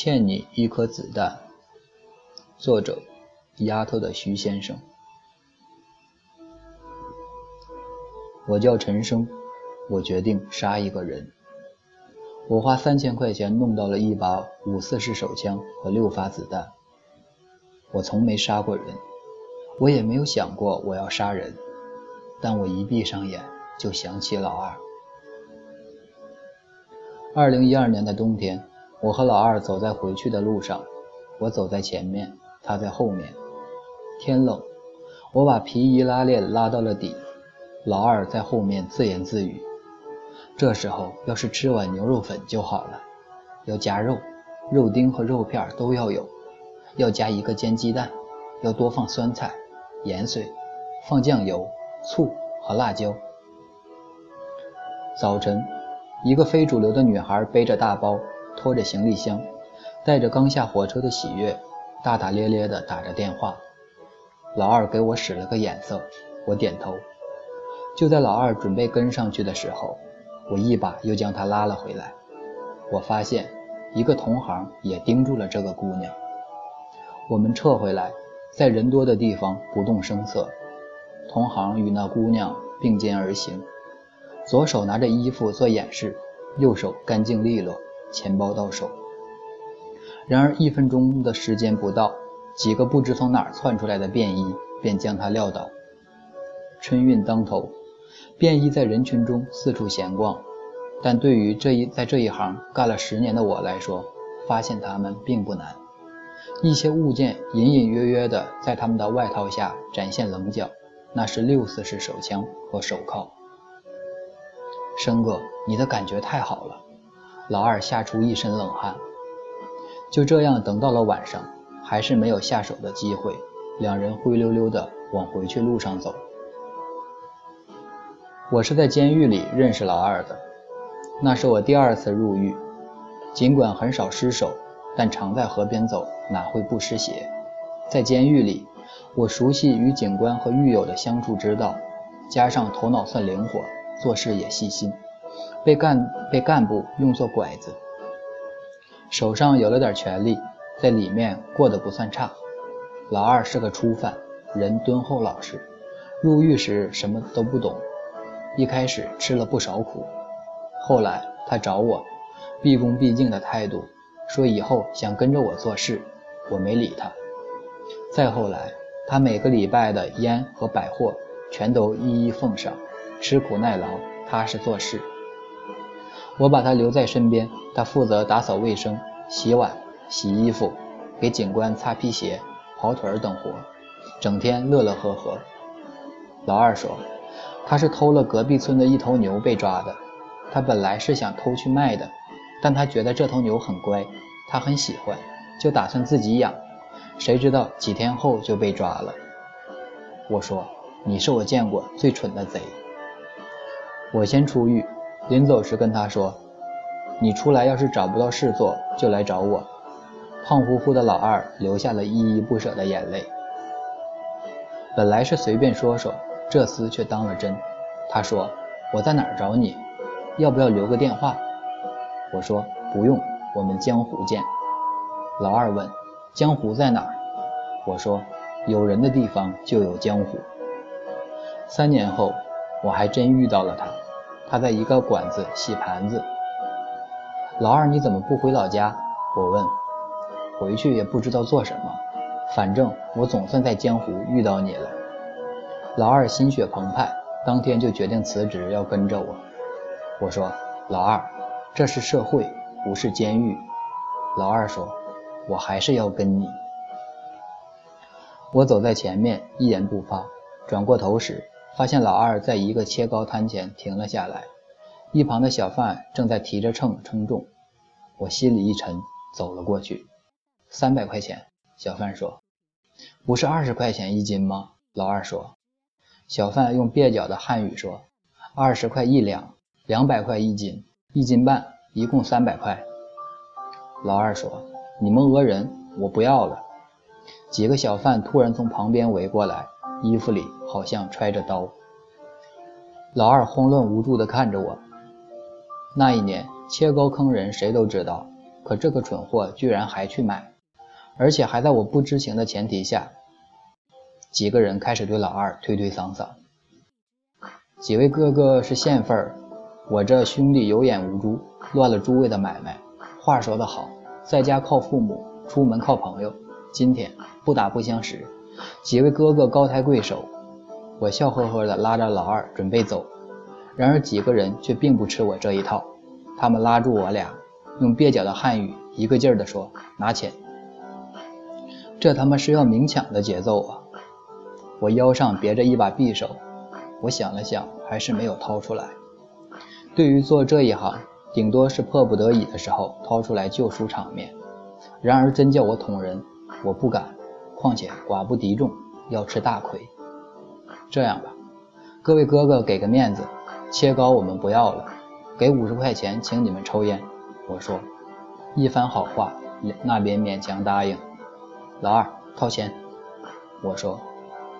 欠你一颗子弹。作者：丫头的徐先生。我叫陈生，我决定杀一个人。我花三千块钱弄到了一把五四式手枪和六发子弹。我从没杀过人，我也没有想过我要杀人，但我一闭上眼就想起老二。二零一二年的冬天，我和老二走在回去的路上，我走在前面，他在后面。天冷，我把皮衣拉链拉到了底，老二在后面自言自语：“这时候要是吃碗牛肉粉就好了，要加肉，肉丁和肉片都要有。”要加一个煎鸡蛋，要多放酸菜、盐水，放酱油、醋和辣椒。早晨，一个非主流的女孩背着大包，拖着行李箱，带着刚下火车的喜悦，大大咧咧地打着电话。老二给我使了个眼色，我点头。就在老二准备跟上去的时候，我一把又将他拉了回来。我发现一个同行也盯住了这个姑娘。我们撤回来，在人多的地方不动声色。同行与那姑娘并肩而行，左手拿着衣服做掩饰，右手干净利落，钱包到手。然而一分钟的时间不到，几个不知从哪儿窜出来的便衣便将他撂倒。春运当头，便衣在人群中四处闲逛，但对于这一在这一行干了十年的我来说，发现他们并不难。一些物件隐隐约约地在他们的外套下展现棱角，那是六四式手枪和手铐。生哥，你的感觉太好了！老二吓出一身冷汗。就这样等到了晚上，还是没有下手的机会，两人灰溜溜地往回去路上走。我是在监狱里认识老二的，那是我第二次入狱，尽管很少失手。但常在河边走，哪会不湿鞋？在监狱里，我熟悉与警官和狱友的相处之道，加上头脑算灵活，做事也细心，被干被干部用作拐子，手上有了点权力，在里面过得不算差。老二是个初犯，人敦厚老实，入狱时什么都不懂，一开始吃了不少苦，后来他找我，毕恭毕敬的态度。说以后想跟着我做事，我没理他。再后来，他每个礼拜的烟和百货全都一一奉上，吃苦耐劳，踏实做事。我把他留在身边，他负责打扫卫生、洗碗、洗衣服，给警官擦皮鞋、跑腿儿等活，整天乐乐呵呵。老二说，他是偷了隔壁村的一头牛被抓的，他本来是想偷去卖的。但他觉得这头牛很乖，他很喜欢，就打算自己养。谁知道几天后就被抓了。我说：“你是我见过最蠢的贼。”我先出狱，临走时跟他说：“你出来要是找不到事做，就来找我。”胖乎乎的老二流下了依依不舍的眼泪。本来是随便说说，这厮却当了真。他说：“我在哪儿找你？要不要留个电话？”我说不用，我们江湖见。老二问：“江湖在哪儿？”我说：“有人的地方就有江湖。”三年后，我还真遇到了他，他在一个馆子洗盘子。老二，你怎么不回老家？我问。回去也不知道做什么，反正我总算在江湖遇到你了。老二心血澎湃，当天就决定辞职，要跟着我。我说：“老二。”这是社会，不是监狱。老二说：“我还是要跟你。”我走在前面，一言不发。转过头时，发现老二在一个切糕摊前停了下来，一旁的小贩正在提着秤称重。我心里一沉，走了过去。三百块钱，小贩说：“不是二十块钱一斤吗？”老二说。小贩用蹩脚的汉语说：“二十块一两，两百块一斤。”一斤半，一共三百块。老二说：“你们讹人，我不要了。”几个小贩突然从旁边围过来，衣服里好像揣着刀。老二慌乱无助地看着我。那一年，切糕坑人谁都知道，可这个蠢货居然还去买，而且还在我不知情的前提下。几个人开始对老二推推搡搡。几位哥哥是现份儿，我这兄弟有眼无珠，乱了诸位的买卖。话说得好，在家靠父母，出门靠朋友。今天不打不相识，几位哥哥高抬贵手，我笑呵呵地拉着老二准备走。然而几个人却并不吃我这一套，他们拉住我俩，用蹩脚的汉语一个劲儿地说：“拿钱。”这他妈是要明抢的节奏啊！我腰上别着一把匕首，我想了想，还是没有掏出来。对于做这一行，顶多是迫不得已的时候掏出来救赎场面。然而真叫我捅人，我不敢。况且寡不敌众，要吃大亏。这样吧，各位哥哥给个面子，切糕我们不要了，给五十块钱请你们抽烟。我说一番好话，那边勉强答应。老二掏钱。我说。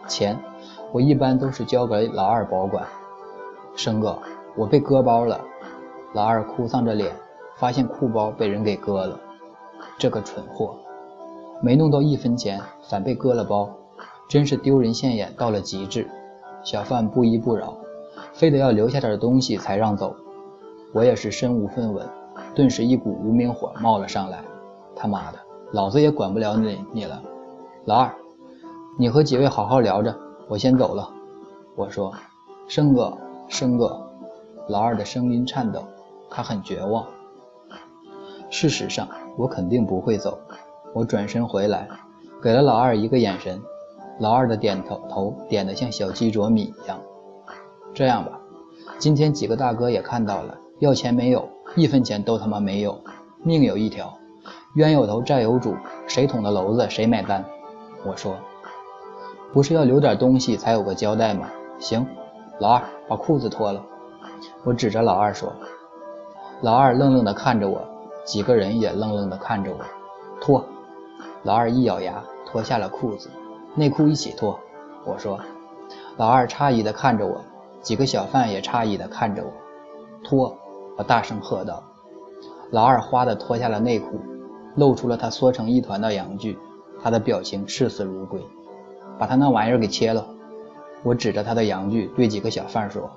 钱，我一般都是交给老二保管。生哥，我被割包了。老二哭丧着脸，发现裤包被人给割了。这个蠢货，没弄到一分钱，反被割了包，真是丢人现眼到了极致。小贩不依不饶，非得要留下点东西才让走。我也是身无分文，顿时一股无名火冒了上来。他妈的，老子也管不了你你了，老二。你和几位好好聊着，我先走了。我说：“生哥，生哥。”老二的声音颤抖，他很绝望。事实上，我肯定不会走。我转身回来，给了老二一个眼神。老二的点头头点得像小鸡啄米一样。这样吧，今天几个大哥也看到了，要钱没有，一分钱都他妈没有，命有一条，冤有头债有主，谁捅的娄子谁买单。我说。不是要留点东西才有个交代吗？行，老二把裤子脱了。我指着老二说。老二愣愣地看着我，几个人也愣愣地看着我。脱。老二一咬牙，脱下了裤子，内裤一起脱。我说。老二诧异地看着我，几个小贩也诧异地看着我。脱！我大声喝道。老二哗地脱下了内裤，露出了他缩成一团的阳具，他的表情视死如归。把他那玩意儿给切了，我指着他的阳具对几个小贩说。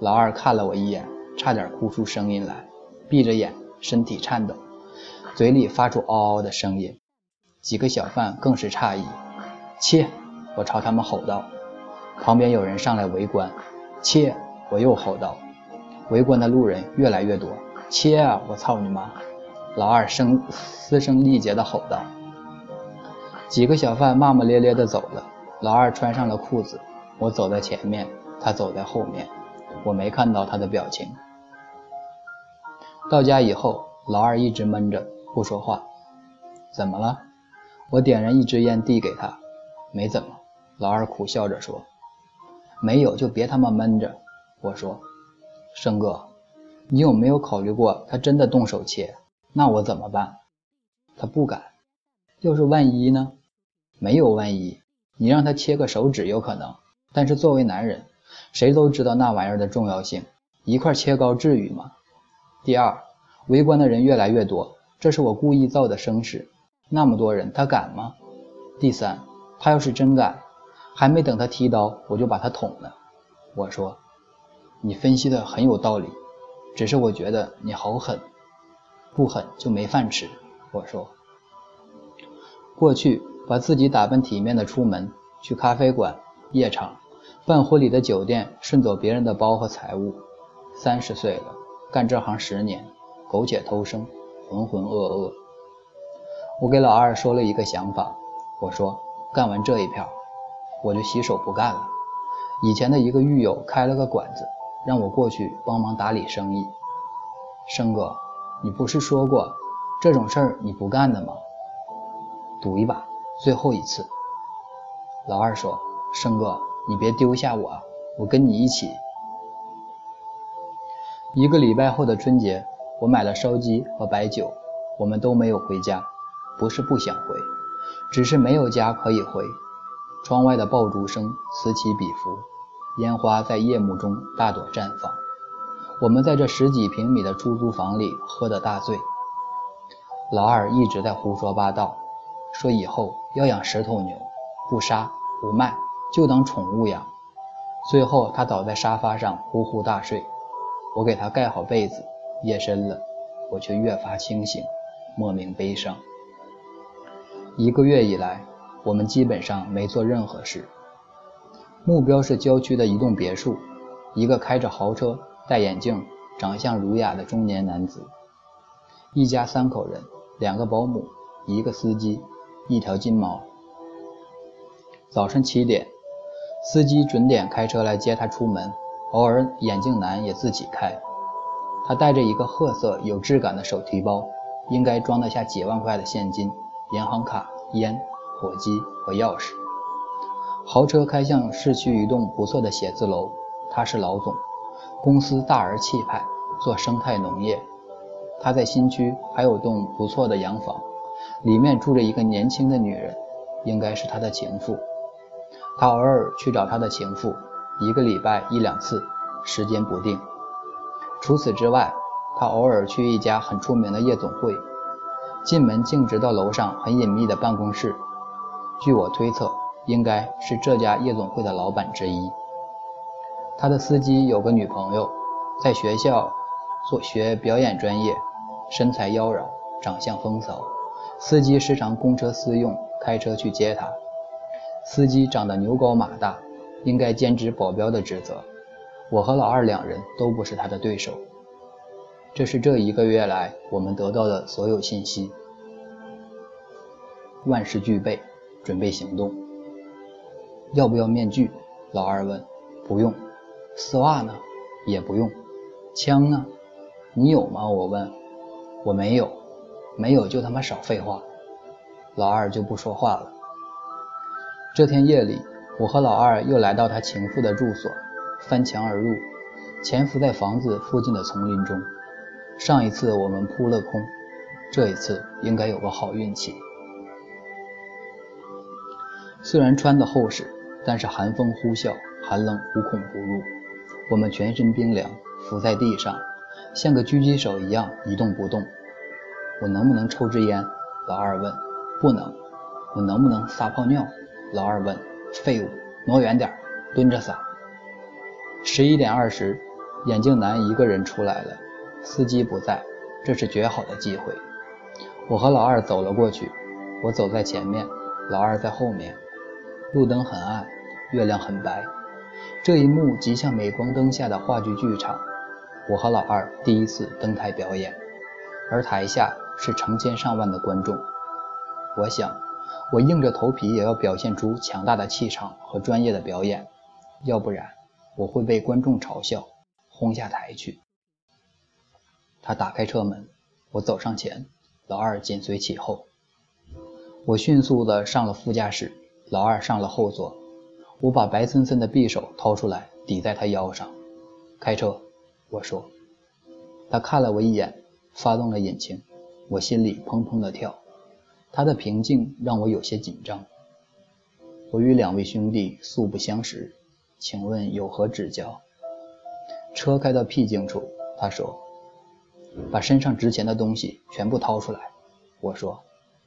老二看了我一眼，差点哭出声音来，闭着眼，身体颤抖，嘴里发出嗷嗷的声音。几个小贩更是诧异。切！我朝他们吼道。旁边有人上来围观。切！我又吼道。围观的路人越来越多。切啊！我操你妈！老二声嘶声力竭地吼道。几个小贩骂骂咧咧地走了。老二穿上了裤子，我走在前面，他走在后面，我没看到他的表情。到家以后，老二一直闷着不说话。怎么了？我点燃一支烟递给他。没怎么。老二苦笑着说：“没有就别他妈闷着。”我说：“生哥，你有没有考虑过，他真的动手切，那我怎么办？”他不敢。要是万一呢？没有万一，你让他切个手指有可能，但是作为男人，谁都知道那玩意儿的重要性，一块切糕至于吗？第二，围观的人越来越多，这是我故意造的声势，那么多人他敢吗？第三，他要是真敢，还没等他提刀，我就把他捅了。我说，你分析的很有道理，只是我觉得你好狠，不狠就没饭吃。我说，过去。把自己打扮体面的出门，去咖啡馆、夜场、办婚礼的酒店，顺走别人的包和财物。三十岁了，干这行十年，苟且偷生，浑浑噩噩。我给老二说了一个想法，我说干完这一票，我就洗手不干了。以前的一个狱友开了个馆子，让我过去帮忙打理生意。生哥，你不是说过这种事儿你不干的吗？赌一把。最后一次，老二说：“生哥，你别丢下我，我跟你一起。”一个礼拜后的春节，我买了烧鸡和白酒，我们都没有回家，不是不想回，只是没有家可以回。窗外的爆竹声此起彼伏，烟花在夜幕中大朵绽放。我们在这十几平米的出租房里喝得大醉。老二一直在胡说八道，说以后要养十头牛，不杀不卖，就当宠物养。最后他倒在沙发上呼呼大睡，我给他盖好被子。夜深了，我却越发清醒，莫名悲伤。一个月以来，我们基本上没做任何事。目标是郊区的一栋别墅，一个开着豪车、戴眼镜、长相儒雅的中年男子，一家三口人，两个保姆，一个司机，一条金毛。早上七点，司机准点开车来接他出门，偶尔眼镜男也自己开。他带着一个褐色有质感的手提包，应该装得下几万块的现金。银行卡、烟、火机和钥匙。豪车开向市区一栋不错的写字楼，他是老总，公司大而气派，做生态农业。他在新区还有栋不错的洋房，里面住着一个年轻的女人，应该是他的情妇。他偶尔去找他的情妇，一个礼拜一两次，时间不定。除此之外，他偶尔去一家很出名的夜总会。进门径直到楼上很隐秘的办公室，据我推测，应该是这家夜总会的老板之一。他的司机有个女朋友，在学校做学表演专业，身材妖娆，长相风骚。司机时常公车私用，开车去接她。司机长得牛高马大，应该兼职保镖的职责。我和老二两人都不是他的对手。这是这一个月来我们得到的所有信息。万事俱备，准备行动。要不要面具？老二问。不用。丝袜呢？也不用。枪呢？你有吗？我问。我没有。没有就他妈少废话。老二就不说话了。这天夜里，我和老二又来到他情妇的住所，翻墙而入，潜伏在房子附近的丛林中。上一次我们扑了空，这一次应该有个好运气。虽然穿的厚实，但是寒风呼啸，寒冷无孔不入。我们全身冰凉，伏在地上，像个狙击手一样一动不动。我能不能抽支烟？老二问。不能。我能不能撒泡尿？老二问。废物，挪远点，蹲着撒。十一点二十，眼镜男一个人出来了。司机不在，这是绝好的机会。我和老二走了过去，我走在前面，老二在后面。路灯很暗，月亮很白，这一幕极像镁光灯下的话剧剧场。我和老二第一次登台表演，而台下是成千上万的观众。我想，我硬着头皮也要表现出强大的气场和专业的表演，要不然我会被观众嘲笑，轰下台去。他打开车门，我走上前，老二紧随其后。我迅速地上了副驾驶，老二上了后座。我把白森森的匕首掏出来，抵在他腰上。开车，我说。他看了我一眼，发动了引擎。我心里砰砰地跳。他的平静让我有些紧张。我与两位兄弟素不相识，请问有何指教？车开到僻静处，他说。把身上值钱的东西全部掏出来，我说：“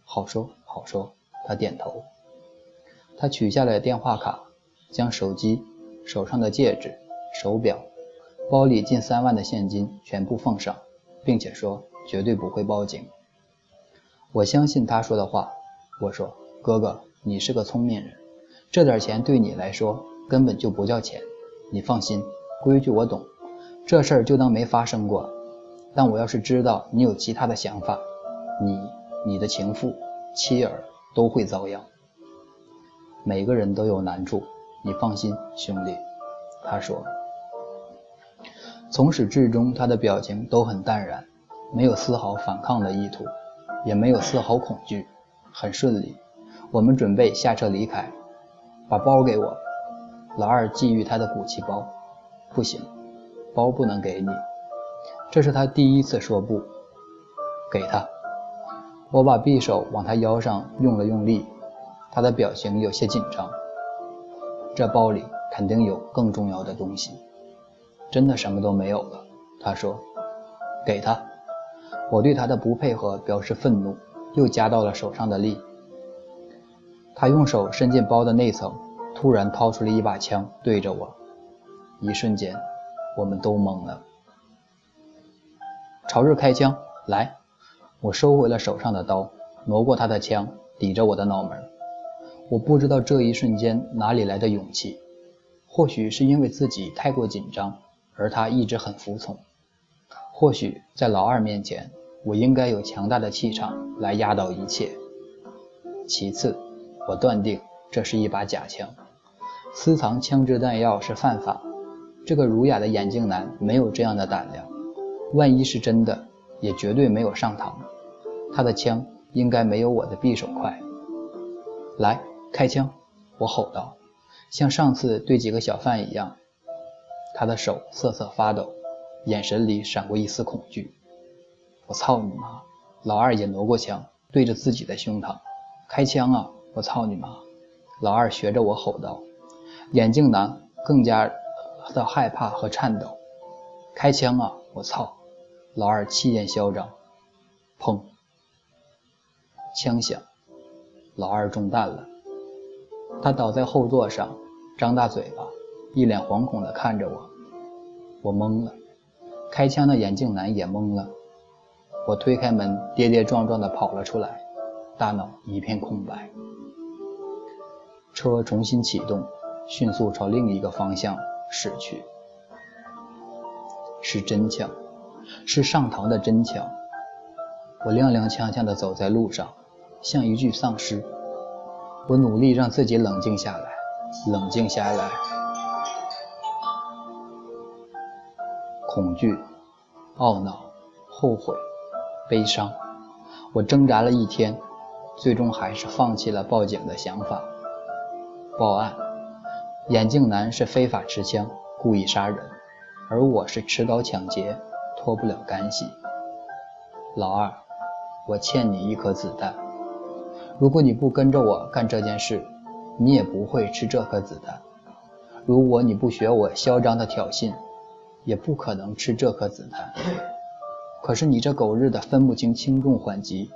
好说好说。”他点头。他取下了电话卡，将手机、手上的戒指、手表、包里近三万的现金全部奉上，并且说绝对不会报警。我相信他说的话。我说：“哥哥，你是个聪明人，这点钱对你来说根本就不叫钱。你放心，规矩我懂，这事儿就当没发生过。”但我要是知道你有其他的想法，你、你的情妇、妻儿都会遭殃。每个人都有难处，你放心，兄弟。他说，从始至终他的表情都很淡然，没有丝毫反抗的意图，也没有丝毫恐惧，很顺利。我们准备下车离开，把包给我。老二觊觎他的古奇包，不行，包不能给你。这是他第一次说不，给他。我把匕首往他腰上用了用力，他的表情有些紧张。这包里肯定有更重要的东西。真的什么都没有了，他说。给他。我对他的不配合表示愤怒，又加到了手上的力。他用手伸进包的内层，突然掏出了一把枪对着我。一瞬间，我们都懵了。朝日开枪，来！我收回了手上的刀，挪过他的枪，抵着我的脑门。我不知道这一瞬间哪里来的勇气，或许是因为自己太过紧张，而他一直很服从；或许在老二面前，我应该有强大的气场来压倒一切。其次，我断定这是一把假枪，私藏枪支弹药是犯法。这个儒雅的眼镜男没有这样的胆量，万一是真的，也绝对没有上膛。他的枪应该没有我的匕首快。来。开枪！我吼道，像上次对几个小贩一样。他的手瑟瑟发抖，眼神里闪过一丝恐惧。我操你妈！老二也挪过枪，对着自己的胸膛。开枪啊！我操你妈！老二学着我吼道。眼镜男更加的害怕和颤抖。开枪啊！我操！老二气焰嚣张。砰！枪响，老二中弹了。他倒在后座上，张大嘴巴，一脸惶恐地看着我。我懵了，开枪的眼镜男也懵了。我推开门，跌跌撞撞地跑了出来，大脑一片空白。车重新启动，迅速朝另一个方向驶去。是真枪，是上膛的真枪。我踉踉跄跄地走在路上，像一具丧尸。我努力让自己冷静下来，冷静下来。恐惧、懊恼、后悔、悲伤，我挣扎了一天，最终还是放弃了报警的想法。报案，眼镜男是非法持枪，故意杀人，而我是持刀抢劫，脱不了干系。老二，我欠你一颗子弹。如果你不跟着我干这件事，你也不会吃这颗子弹；如果你不学我嚣张的挑衅，也不可能吃这颗子弹。可是你这狗日的分不清轻重缓急，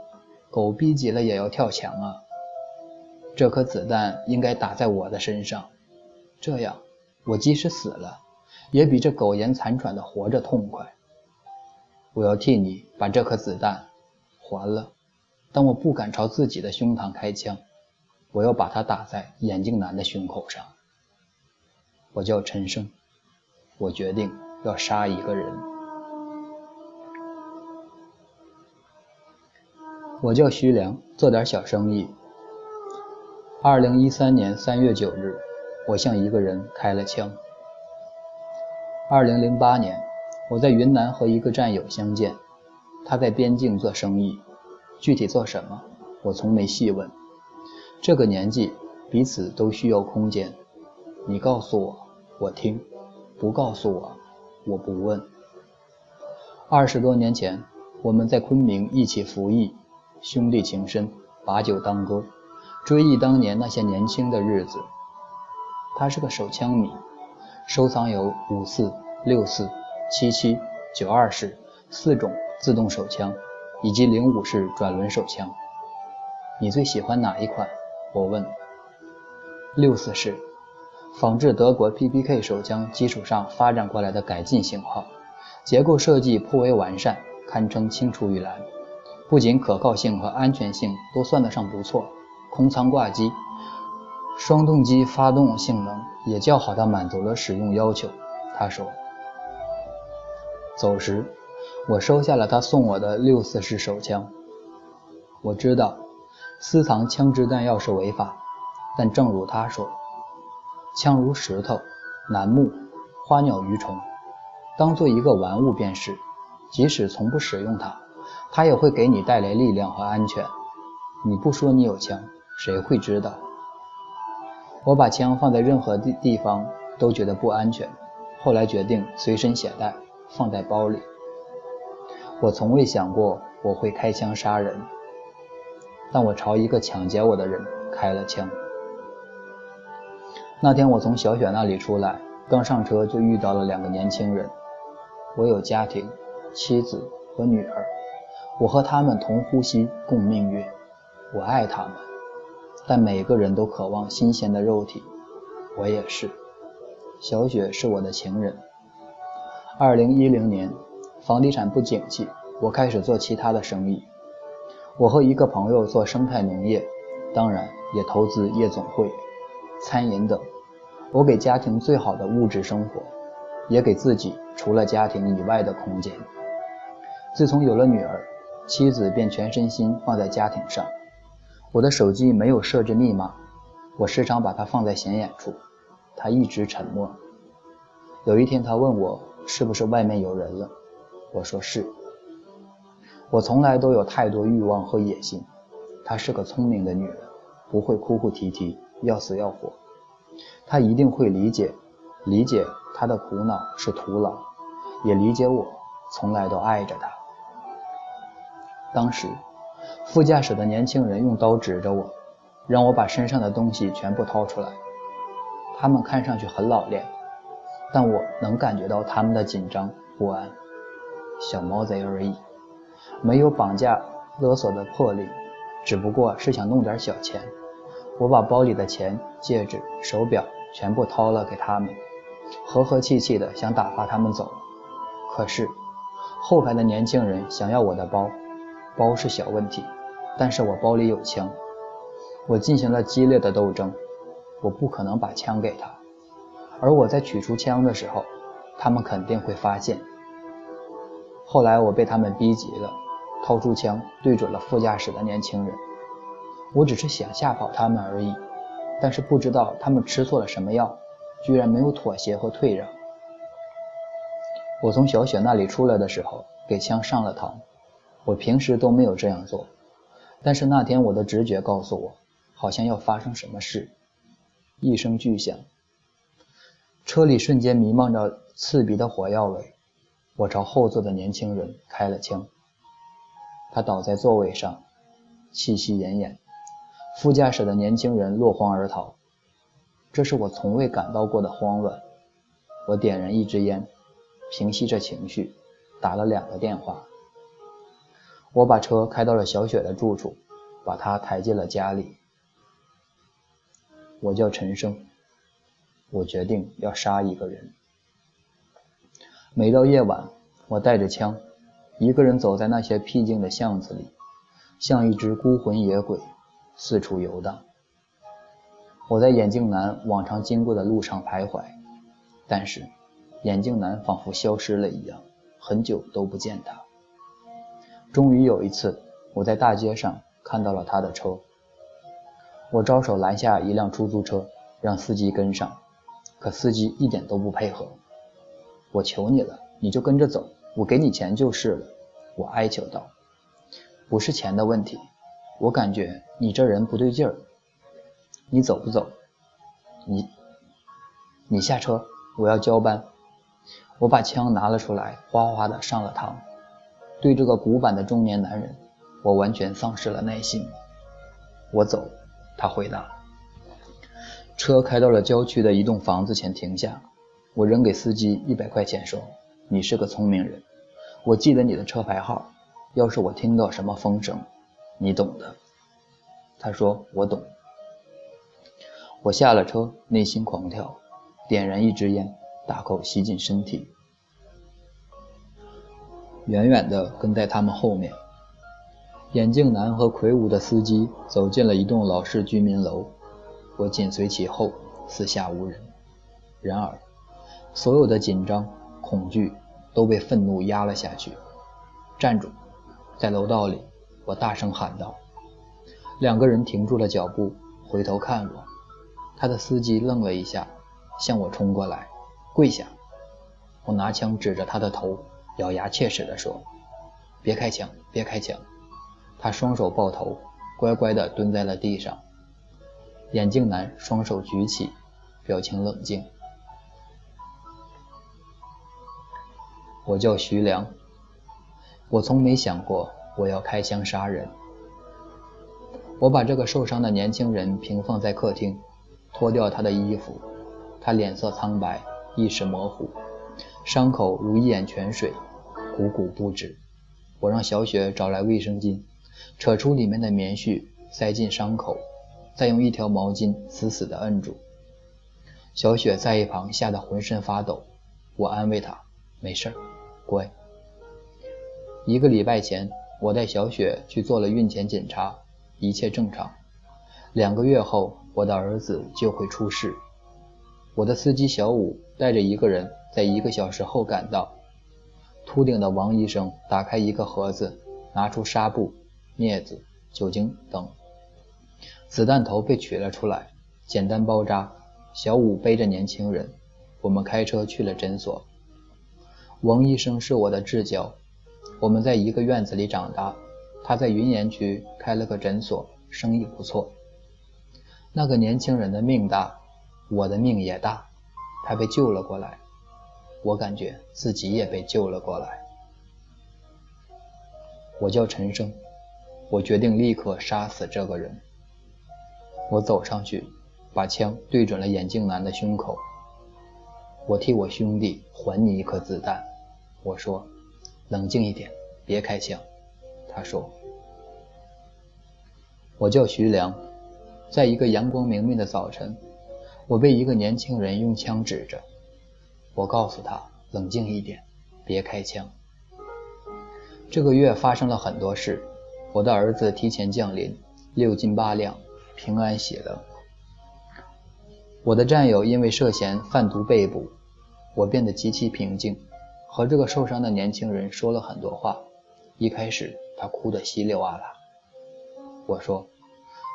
狗逼急了也要跳墙啊！这颗子弹应该打在我的身上，这样我即使死了，也比这苟延残喘的活着痛快。我要替你把这颗子弹还了。但我不敢朝自己的胸膛开枪，我要把它打在眼镜男的胸口上。我叫陈生，我决定要杀一个人。我叫徐良，做点小生意。二零一三年三月九日，我向一个人开了枪。二零零八年，我在云南和一个战友相见，他在边境做生意。具体做什么，我从没细问。这个年纪，彼此都需要空间。你告诉我，我听；不告诉我，我不问。二十多年前，我们在昆明一起服役，兄弟情深，把酒当歌，追忆当年那些年轻的日子。他是个手枪迷，收藏有五四、六四、七七、九二式四种自动手枪。以及零五式转轮手枪，你最喜欢哪一款？我问。六四式，仿制德国 PPK 手枪基础上发展过来的改进型号，结构设计颇为完善，堪称青出于蓝。不仅可靠性和安全性都算得上不错，空仓挂机、双动机发动性能也较好的满足了使用要求。他说。走时。我收下了他送我的六四式手枪。我知道私藏枪支弹药是违法，但正如他说，枪如石头，楠木，花鸟鱼虫，当做一个玩物便是。即使从不使用它，它也会给你带来力量和安全。你不说你有枪，谁会知道？我把枪放在任何地地方都觉得不安全，后来决定随身携带，放在包里。我从未想过我会开枪杀人，但我朝一个抢劫我的人开了枪。那天我从小雪那里出来，刚上车就遇到了两个年轻人。我有家庭、妻子和女儿，我和他们同呼吸共命运，我爱他们，但每个人都渴望新鲜的肉体，我也是。小雪是我的情人。二零一零年，房地产不景气，我开始做其他的生意。我和一个朋友做生态农业，当然也投资夜总会、餐饮等。我给家庭最好的物质生活，也给自己除了家庭以外的空间。自从有了女儿，妻子便全身心放在家庭上。我的手机没有设置密码，我时常把它放在显眼处。他一直沉默。有一天，她问我是不是外面有人了，我说是。我从来都有太多欲望和野心。她是个聪明的女人，不会哭哭啼啼，要死要活。她一定会理解，理解她的苦恼是徒劳，也理解我从来都爱着她。当时，副驾驶的年轻人用刀指着我，让我把身上的东西全部掏出来。他们看上去很老练，但我能感觉到他们的紧张不安。小毛贼而已。没有绑架勒索的魄力，只不过是想弄点小钱。我把包里的钱、戒指、手表全部掏了给他们，和和气气的想打发他们走。可是后排的年轻人想要我的包，包是小问题，但是我包里有枪。我进行了激烈的斗争，我不可能把枪给他，而我在取出枪的时候，他们肯定会发现。后来我被他们逼急了。掏出枪对准了副驾驶的年轻人，我只是想吓跑他们而已，但是不知道他们吃错了什么药，居然没有妥协和退让。我从小雪那里出来的时候，给枪上了膛，我平时都没有这样做，但是那天我的直觉告诉我，好像要发生什么事。一声巨响，车里瞬间弥漫着刺鼻的火药味，我朝后座的年轻人开了枪。他倒在座位上，气息奄奄。副驾驶的年轻人落荒而逃。这是我从未感到过的慌乱。我点燃一支烟，平息着情绪，打了两个电话。我把车开到了小雪的住处，把她抬进了家里。我叫陈生，我决定要杀一个人。每到夜晚，我带着枪。一个人走在那些僻静的巷子里，像一只孤魂野鬼，四处游荡。我在眼镜男往常经过的路上徘徊，但是眼镜男仿佛消失了一样，很久都不见他。终于有一次，我在大街上看到了他的车，我招手拦下一辆出租车，让司机跟上，可司机一点都不配合。我求你了，你就跟着走。我给你钱就是了，我哀求道：“不是钱的问题，我感觉你这人不对劲儿。你走不走？你，你下车，我要交班。”我把枪拿了出来，哗哗的上了膛。对这个古板的中年男人，我完全丧失了耐心。我走，他回答。车开到了郊区的一栋房子前停下，我扔给司机一百块钱，说：“你是个聪明人。”我记得你的车牌号，要是我听到什么风声，你懂的。他说我懂。我下了车，内心狂跳，点燃一支烟，大口吸进身体，远远的跟在他们后面。眼镜男和魁梧的司机走进了一栋老式居民楼，我紧随其后，四下无人。然而，所有的紧张、恐惧。都被愤怒压了下去。站住！在楼道里，我大声喊道。两个人停住了脚步，回头看我。他的司机愣了一下，向我冲过来，跪下。我拿枪指着他的头，咬牙切齿地说：“别开枪，别开枪！”他双手抱头，乖乖地蹲在了地上。眼镜男双手举起，表情冷静。我叫徐良，我从没想过我要开枪杀人。我把这个受伤的年轻人平放在客厅，脱掉他的衣服，他脸色苍白，意识模糊，伤口如一眼泉水，汩汩不止。我让小雪找来卫生巾，扯出里面的棉絮，塞进伤口，再用一条毛巾死死地摁住。小雪在一旁吓得浑身发抖。我安慰她：“没事儿，乖。”一个礼拜前，我带小雪去做了孕前检查，一切正常。两个月后，我的儿子就会出世。我的司机小五带着一个人在一个小时后赶到。秃顶的王医生打开一个盒子，拿出纱布、镊子、酒精等。子弹头被取了出来，简单包扎。小五背着年轻人，我们开车去了诊所。王医生是我的至交，我们在一个院子里长大。他在云岩区开了个诊所，生意不错。那个年轻人的命大，我的命也大，他被救了过来。我感觉自己也被救了过来。我叫陈生，我决定立刻杀死这个人。我走上去，把枪对准了眼镜男的胸口。我替我兄弟还你一颗子弹。我说：“冷静一点，别开枪。”他说：“我叫徐良，在一个阳光明媚的早晨，我被一个年轻人用枪指着。”我告诉他冷静一点，别开枪。这个月发生了很多事，我的儿子提前降临，六斤八两，平安喜乐。我的战友因为涉嫌贩毒被捕，我变得极其平静，和这个受伤的年轻人说了很多话。一开始他哭得稀里哗啦。我说：“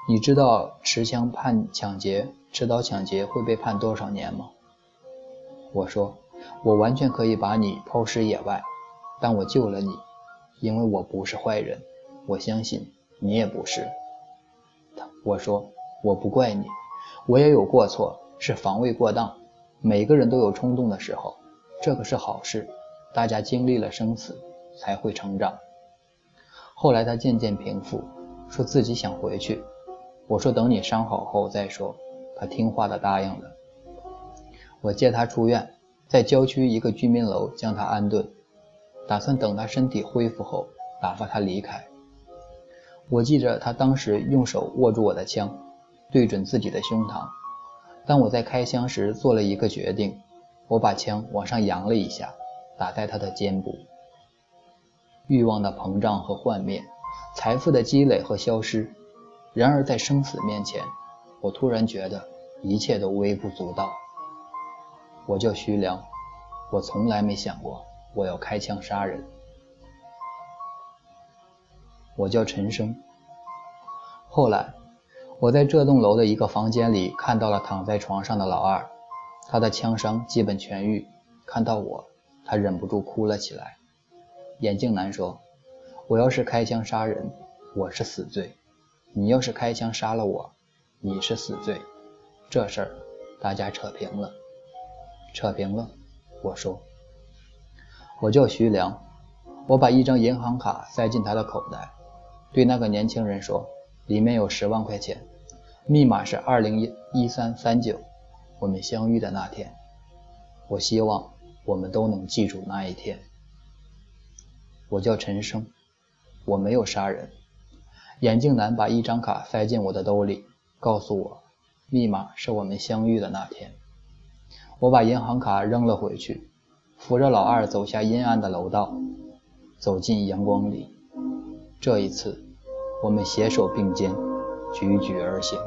你知道持枪判抢劫、持刀抢劫会被判多少年吗？”我说，我完全可以把你抛尸野外，但我救了你，因为我不是坏人，我相信你也不是。我说，我不怪你，我也有过错，是防卫过当。每个人都有冲动的时候，这个是好事，大家经历了生死才会成长。后来他渐渐平复，说自己想回去。我说等你伤好后再说，他听话的答应了。我接他出院，在郊区一个居民楼将他安顿，打算等他身体恢复后打发他离开。我记着他当时用手握住我的枪，对准自己的胸膛。当我在开枪时做了一个决定，我把枪往上扬了一下，打在他的肩部。欲望的膨胀和幻灭，财富的积累和消失。然而在生死面前，我突然觉得一切都微不足道。我叫徐良，我从来没想过我要开枪杀人。我叫陈生。后来，我在这栋楼的一个房间里看到了躺在床上的老二，他的枪伤基本痊愈。看到我，他忍不住哭了起来。眼镜男说：“我要是开枪杀人，我是死罪；你要是开枪杀了我，你是死罪。这事儿大家扯平了。”扯平了，我说，我叫徐良，我把一张银行卡塞进他的口袋，对那个年轻人说，里面有十万块钱，密码是二零一一三三九，我们相遇的那天，我希望我们都能记住那一天。我叫陈生，我没有杀人。眼镜男把一张卡塞进我的兜里，告诉我，密码是我们相遇的那天。我把银行卡扔了回去，扶着老二走下阴暗的楼道，走进阳光里。这一次，我们携手并肩，踽踽而行。